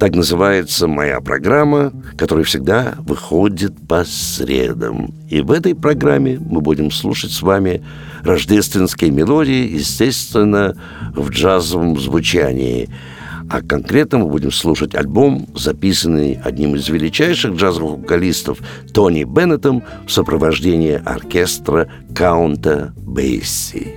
Так называется моя программа, которая всегда выходит по средам. И в этой программе мы будем слушать с вами рождественские мелодии, естественно, в джазовом звучании. А конкретно мы будем слушать альбом, записанный одним из величайших джазовых вокалистов Тони Беннетом в сопровождении оркестра Каунта Бейси.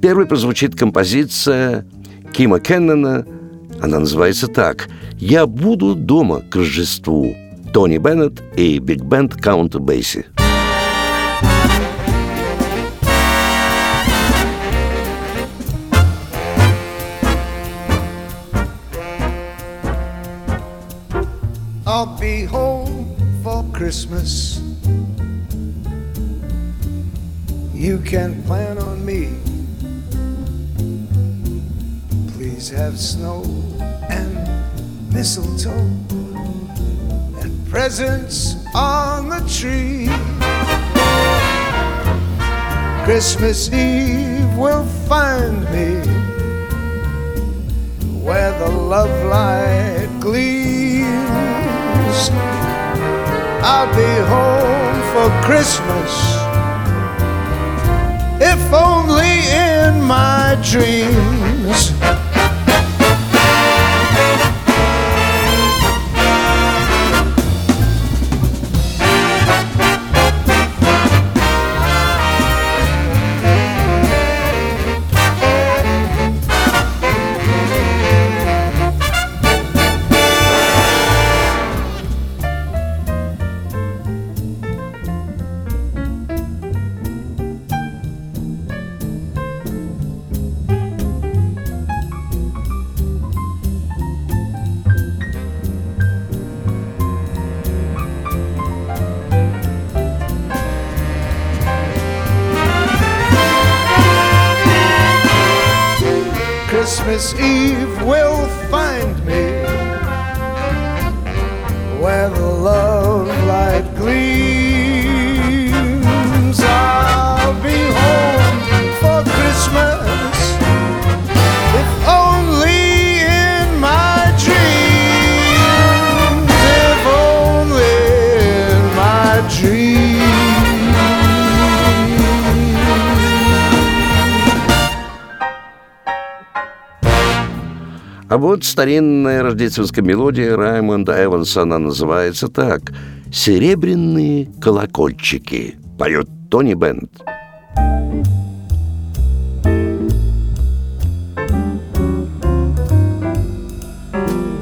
Первой прозвучит композиция Кима Кеннона – она называется так «Я буду дома к Рождеству». Тони Беннет и Биг Бенд Каунта Бейси. I'll be home for Christmas. You can plan on me. Please have snow and mistletoe and presents on the tree. Christmas Eve will find me where the love light gleams. I'll be home for Christmas, if only in my dreams. Christmas Eve will А вот старинная рождественская мелодия Раймонда Эванса, она называется так «Серебряные колокольчики». Поет Тони Беннет.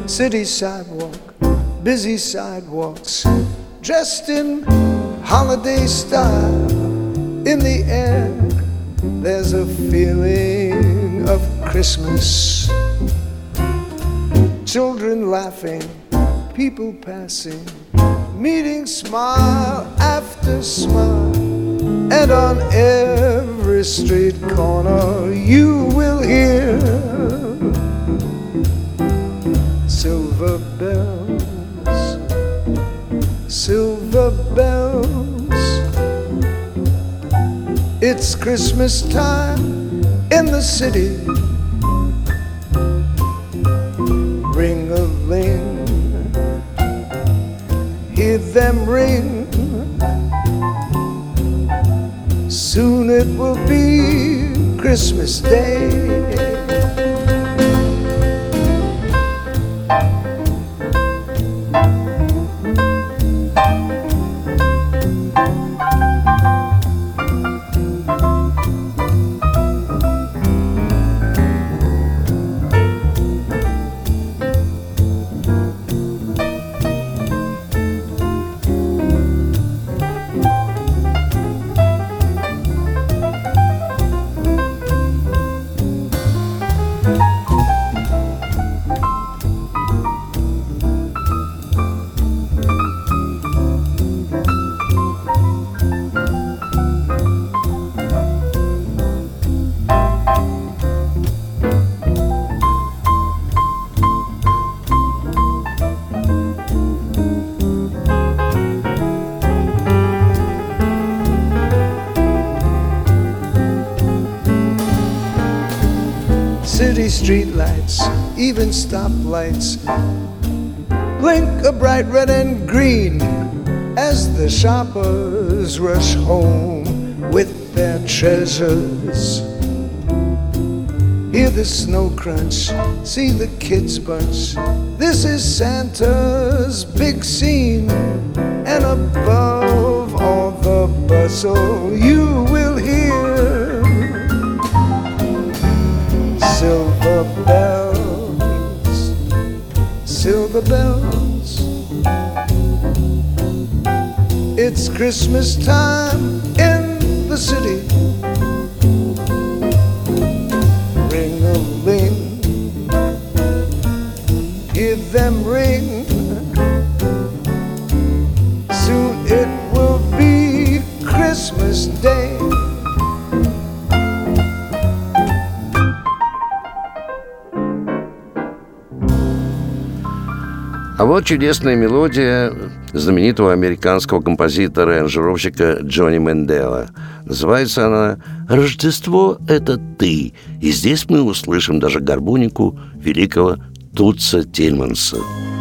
City sidewalk, busy sidewalks, dressed in holiday style. In the air, there's a feeling of Christmas. Children laughing, people passing, meeting smile after smile. And on every street corner, you will hear silver bells, silver bells. It's Christmas time in the city. Ring a ling, hear them ring. Soon it will be Christmas Day. Stoplights blink a bright red and green as the shoppers rush home with their treasures. Hear the snow crunch, see the kids bunch. This is Santa's big scene, and above all the bustle, you will hear silver bells, silver bells. It's Christmas time in the city. Ring a ling, hear them ring. Вот чудесная мелодия знаменитого американского композитора и аранжировщика Джонни Мендела. Называется она «Рождество – это ты». И здесь мы услышим даже гармонику великого Тутса Тельманса. All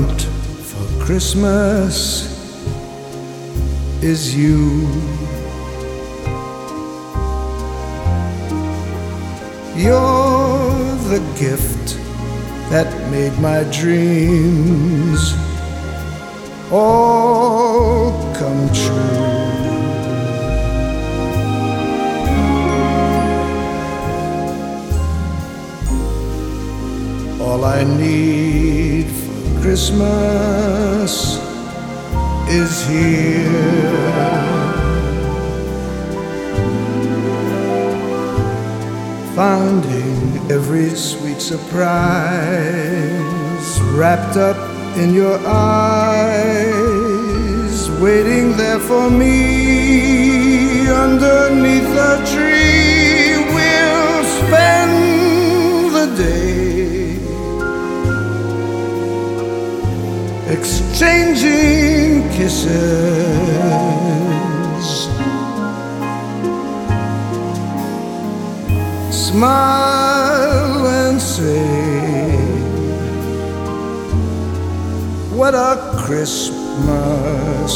want for Christmas is you. You're the gift that made my dreams all come true. All I need Christmas is here. Finding every sweet surprise wrapped up in your eyes, waiting there for me underneath the tree. We'll spend the day exchanging kisses. Smile and say, What a Christmas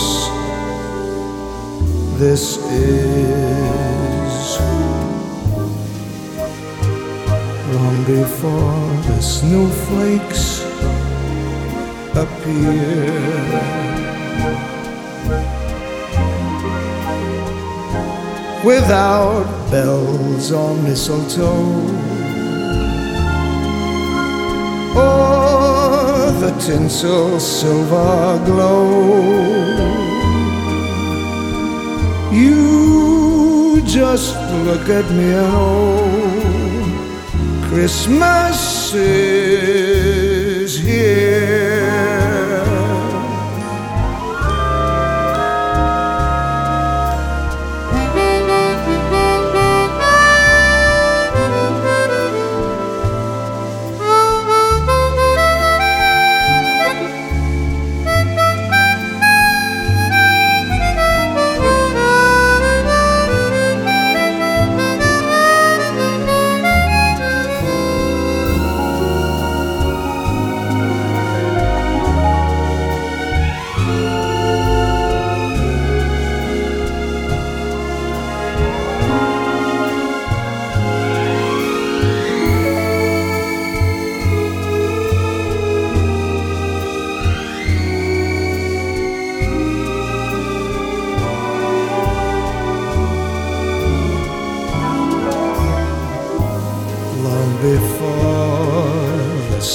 this is. Long before the snowflakes appear. Without bells or mistletoe, or the tinsel silver glow, you just look at me and oh, Christmas is here.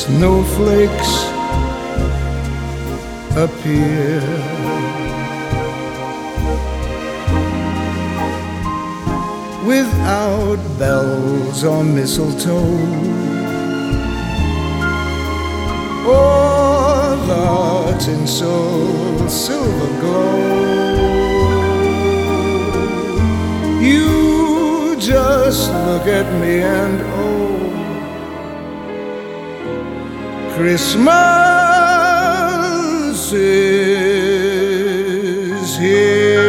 Snowflakes appear. Without bells or mistletoe, or the tinsel silver glow. You just look at me and oh, Christmas is here.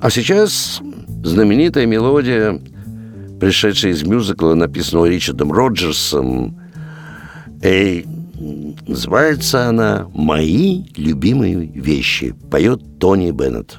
А сейчас знаменитая мелодия, пришедшая из мюзикла, написанного Ричардом Роджерсом. И называется она «Мои любимые вещи». Поет Тони Беннет.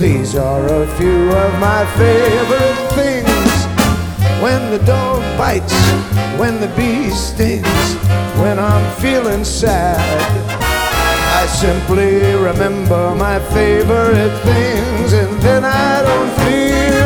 These are a few of my favorite things. When the dog bites, when the bee stings, when I'm feeling sad. I simply remember my favorite things and then I don't feel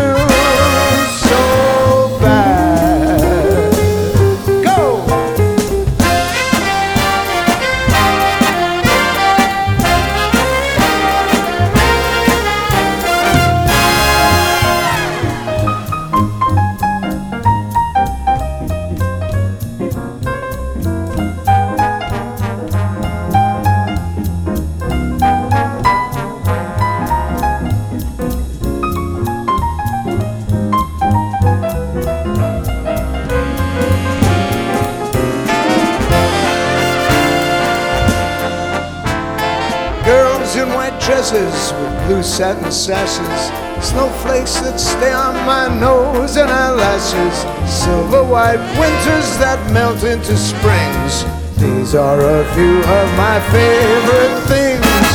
blue satin sashes, snowflakes that stay on my nose and eyelashes, silver white winters that melt into springs. These are a few of my favorite things.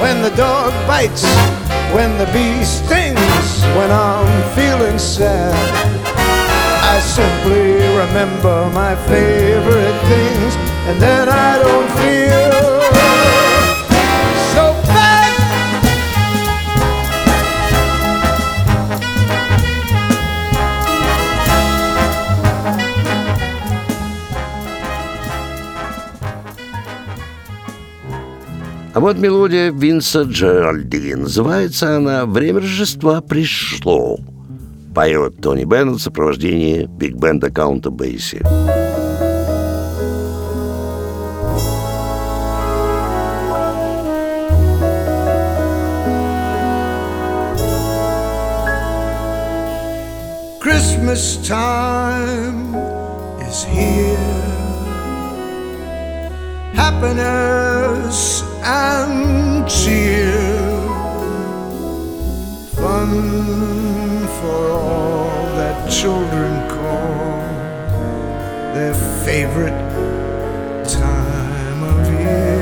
When the dog bites, when the bee stings, when I'm feeling sad. I simply remember my favorite things, and then I don't feel А вот мелодия Винса Джеральди. Называется она «Время Рождества пришло». Поет Тони Беннет в сопровождении биг-бенда Каунта Бейси. Christmas time is here. Happiness and cheer. Fun for all that children call their favorite time of year.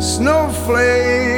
snowflakes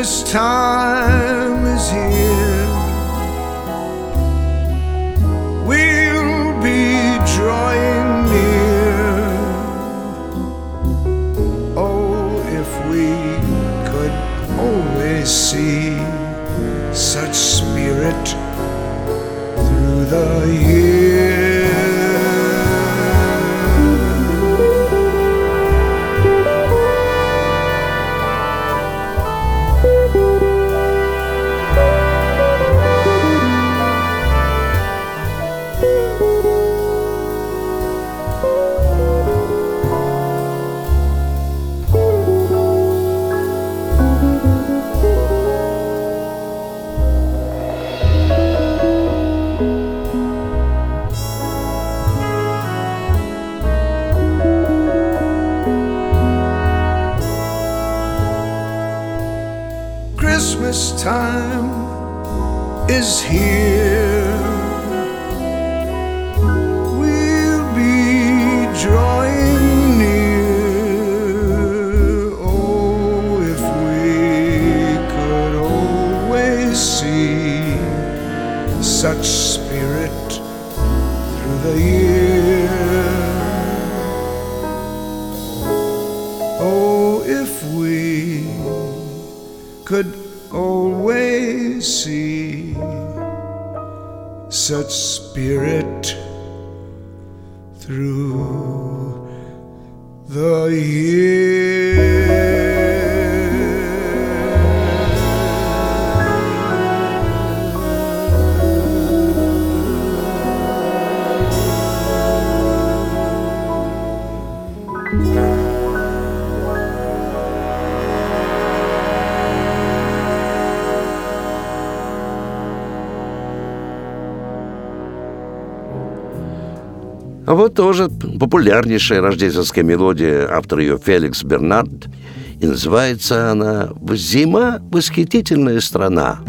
Christmas time вот тоже популярнейшая рождественская мелодия, автор ее Феликс Бернард, и называется она «Зима – восхитительная страна».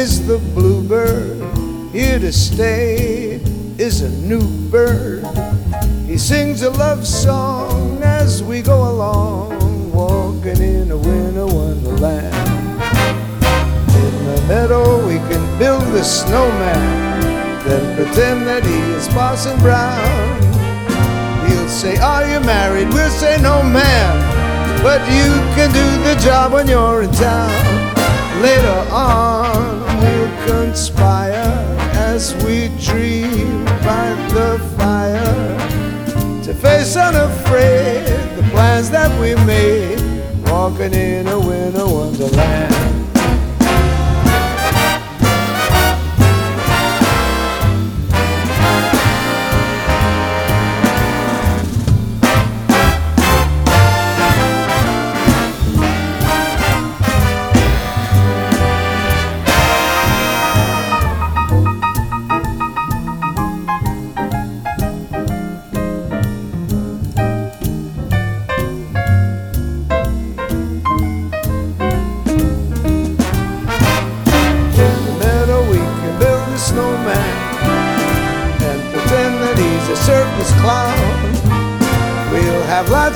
Is the bluebird, here to stay is a new bird. He sings a love song as we go along, walking in a winter wonderland. In the meadow, we can build a snowman, then pretend that he is Parson Brown. He'll say, Are you married? We'll say, No, ma'am. But you can do the job when you're in town. Later on, we'll as we dream by the fire to face unafraid the plans that we made, walking in a winter wonderland.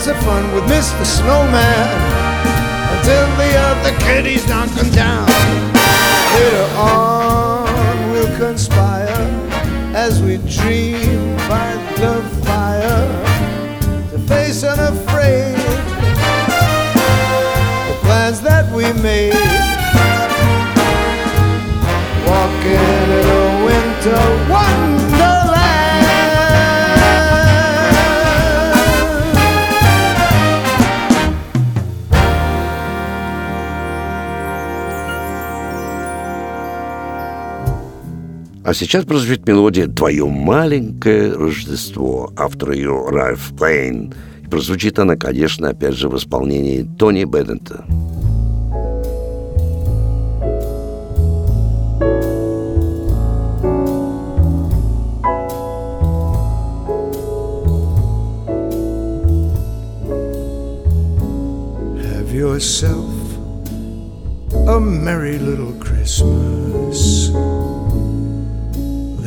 Lots of fun with Mr. Snowman until the other kitties knock him down. Later on, we'll conspire as we dream by the fire to face unafraid the plans that we made. Walking in a winter А сейчас прозвучит мелодия «Твое маленькое Рождество», автор ее Ральф Плейн. И прозвучит она, конечно, опять же в исполнении Тони Беннета. yourself a merry little Christmas.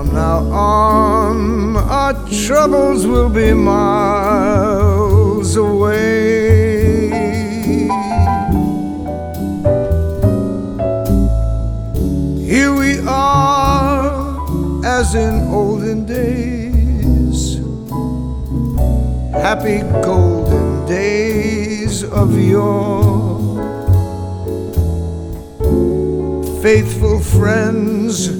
From now on, our troubles will be miles away. Here we are, as in olden days, happy golden days of yore. faithful friends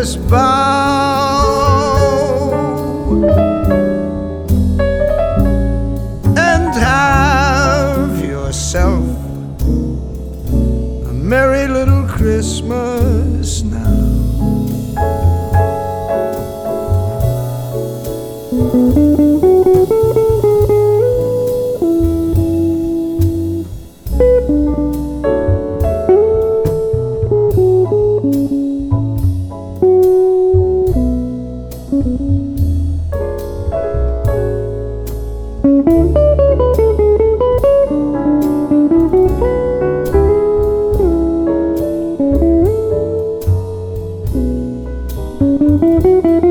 highest bough gather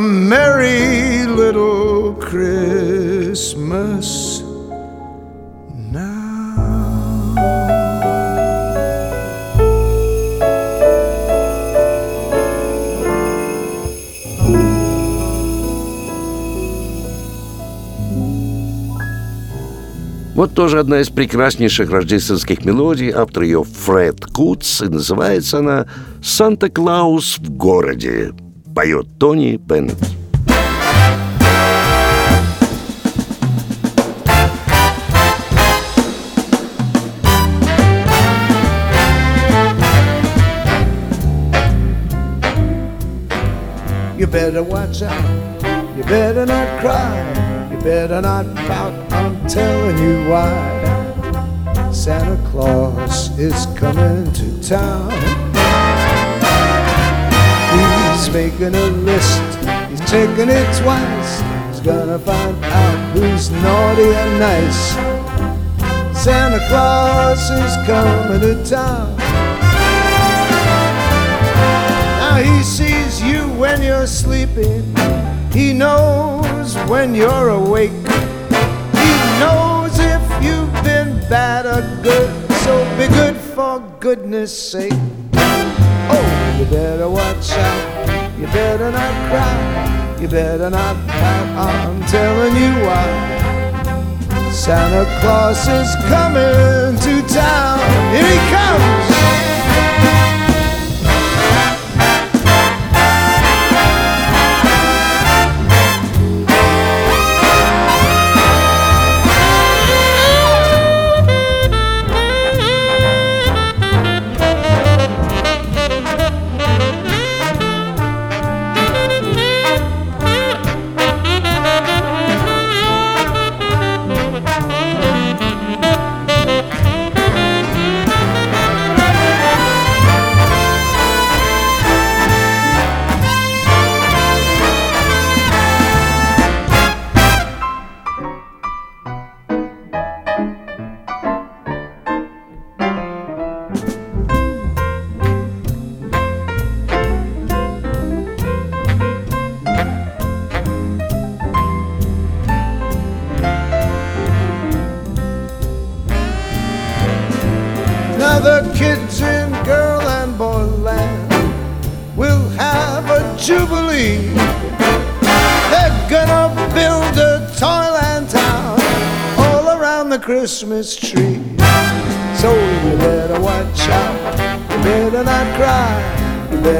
merry little Christmas. Вот тоже одна из прекраснейших рождественских мелодий, автор ее Фред Кутс, и называется она «Санта-Клаус в городе» поет Тони Беннет. You better watch out. You better not cry. You better not pout. I'm telling you why. Santa Claus is coming to town. He's making a list. He's checking it twice. He's gonna find out who's naughty and nice. Santa Claus is coming to town. Now he sees you when you're sleeping. He knows when you're awake. He knows if you've been bad or good. So be good for goodness sake. Oh, you better watch out. You better not cry. You better not pout. I'm telling you why. Santa Claus is coming to town. Here he comes.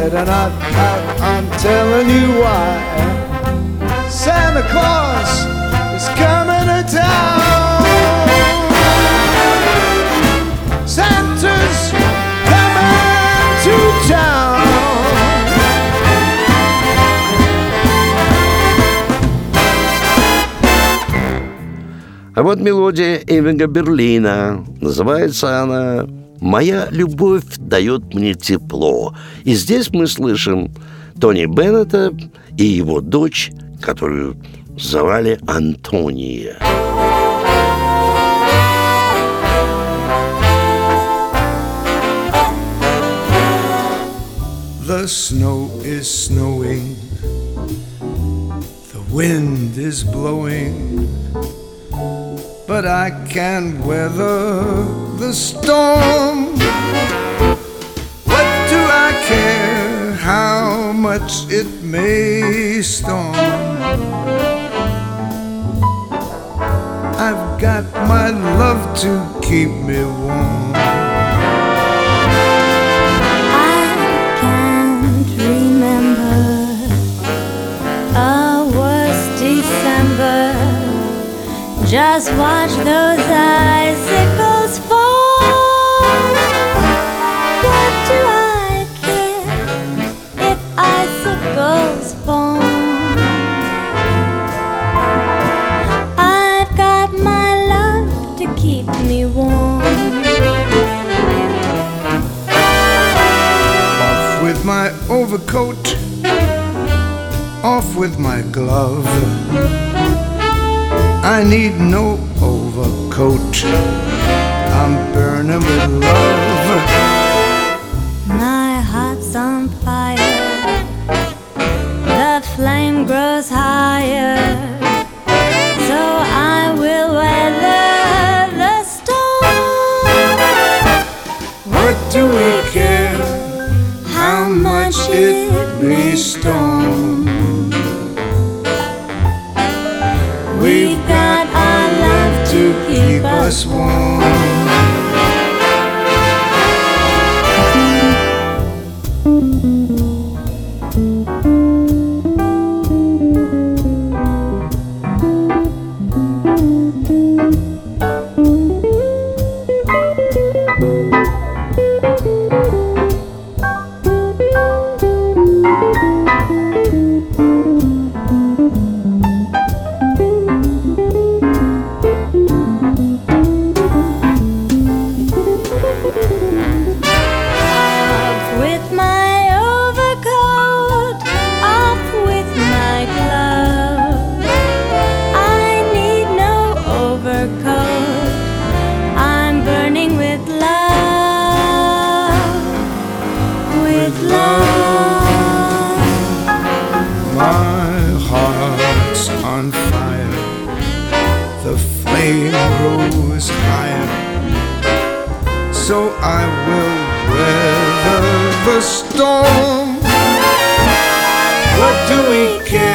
You better not pout. I'm telling you why. Santa Claus is coming to town. Santa's coming to town. А вот мелодия Эвинга Берлина. Называется она «Моя любовь дает мне тепло». И здесь мы слышим Тони Беннета и его дочь, которую звали Антония. The snow is snowing, the wind is blowing. but I can weather the storm. How much it may storm? I've got my love to keep me warm. I can't remember a worse December. Just watch those icicles overcoat, off with my glove. I need no overcoat. I'm burning with love. My heart's on fire. The flame grows higher. I will weather the storm. What do we care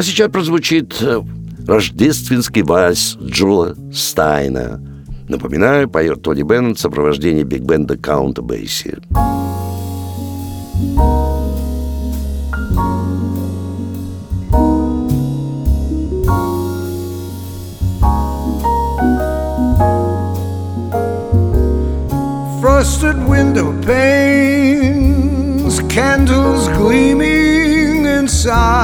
А сейчас прозвучит э, рождественский вальс Джула Стайна. Напоминаю, поет Тони Беннет в сопровождении биг-бенда Каунта Бейси. frosted window panes, candles gleaming inside,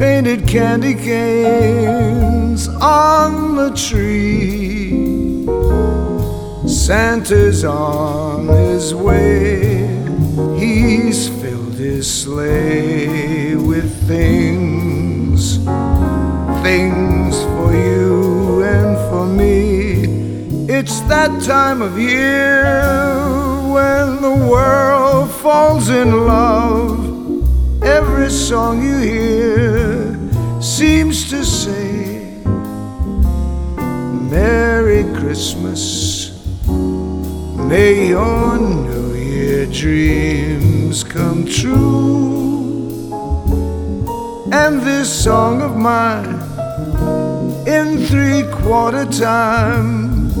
painted candy canes on the tree. Santa's on his way, he's filled his sleigh with things, things for you and for me. It's that time of year when the world falls in love. Every song you hear seems to say, Merry Christmas. May your New Year dreams come true. And this song of mine in three quarter time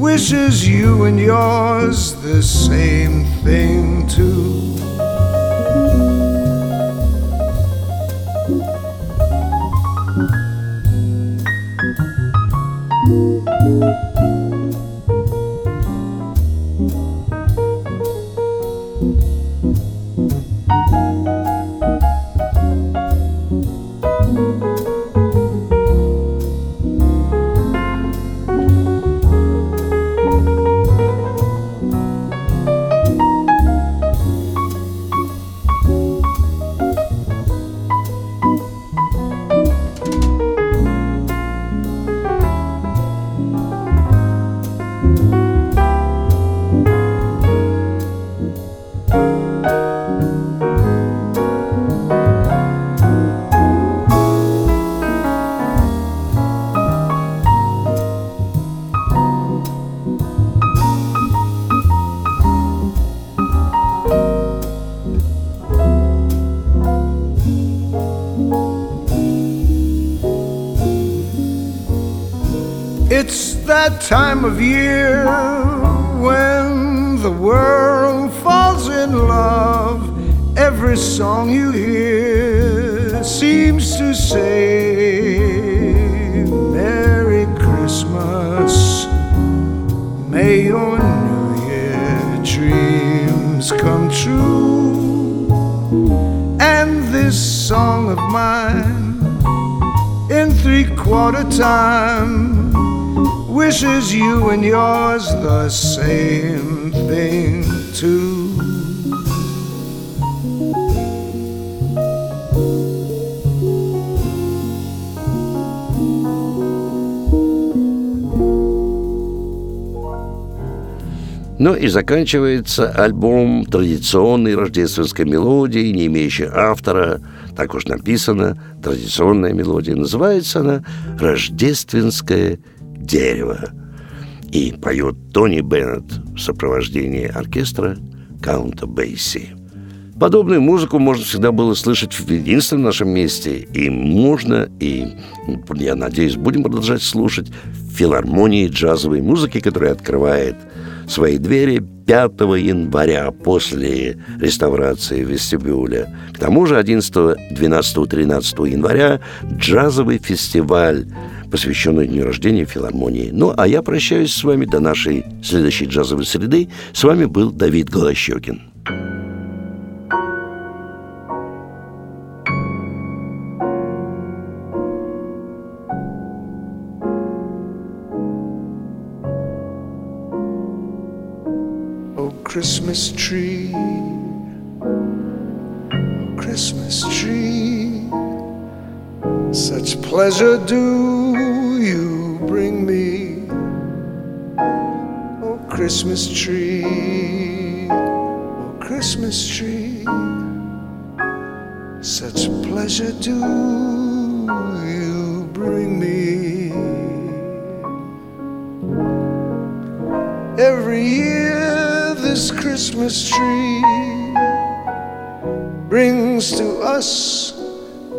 wishes you and yours the same thing too. Every song you hear seems to say, Merry Christmas. May your New Year dreams come true. And this song of mine in three quarter time wishes you and yours the same thing too. Ну и заканчивается альбом традиционной рождественской мелодии, не имеющей автора. Так уж написано, традиционная мелодия. Называется она «Рождественское дерево». И поет Тони Беннет в сопровождении оркестра Каунта Бейси. Подобную музыку можно всегда было слышать в единственном нашем месте. И можно, и, я надеюсь, будем продолжать слушать в филармонии джазовой музыки, которая открывает свои двери 5 января после реставрации вестибюля. К тому же 11, 12, 13 января джазовый фестиваль, посвященный дню рождения филармонии. Ну, а я прощаюсь с вами до нашей следующей джазовой среды. С вами был Давид Голощекин. Christmas tree, oh, Christmas tree. Such pleasure do you bring me, oh Christmas tree, oh Christmas tree. Such pleasure do you bring me. Every year, this Christmas tree brings to us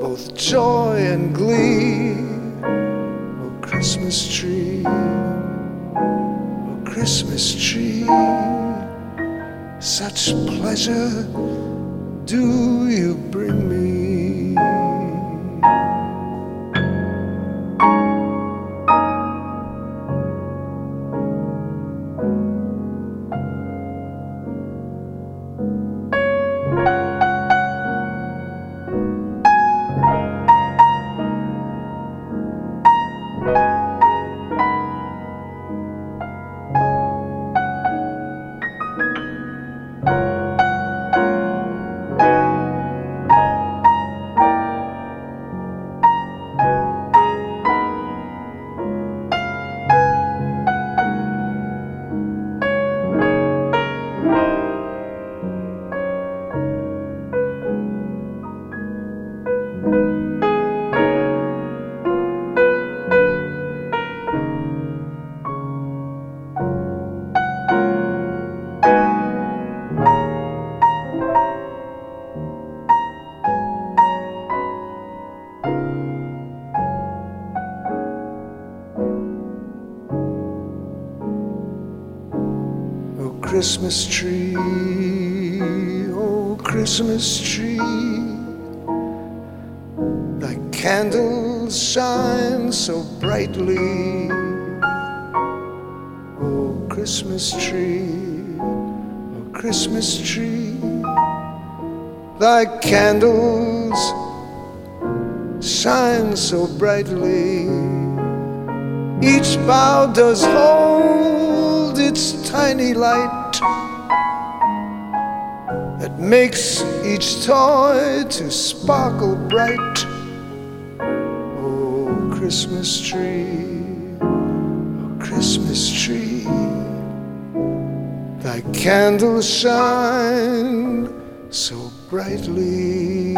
both joy and glee. Oh, Christmas tree, oh, Christmas tree, such pleasure do you bring me? Christmas tree, oh, Christmas tree, thy candles shine so brightly. Oh, Christmas tree, oh, Christmas tree, thy candles shine so brightly. Each bough does hold its tiny light that makes each toy to sparkle bright. Oh, Christmas tree, oh, Christmas tree, thy candles shine so brightly.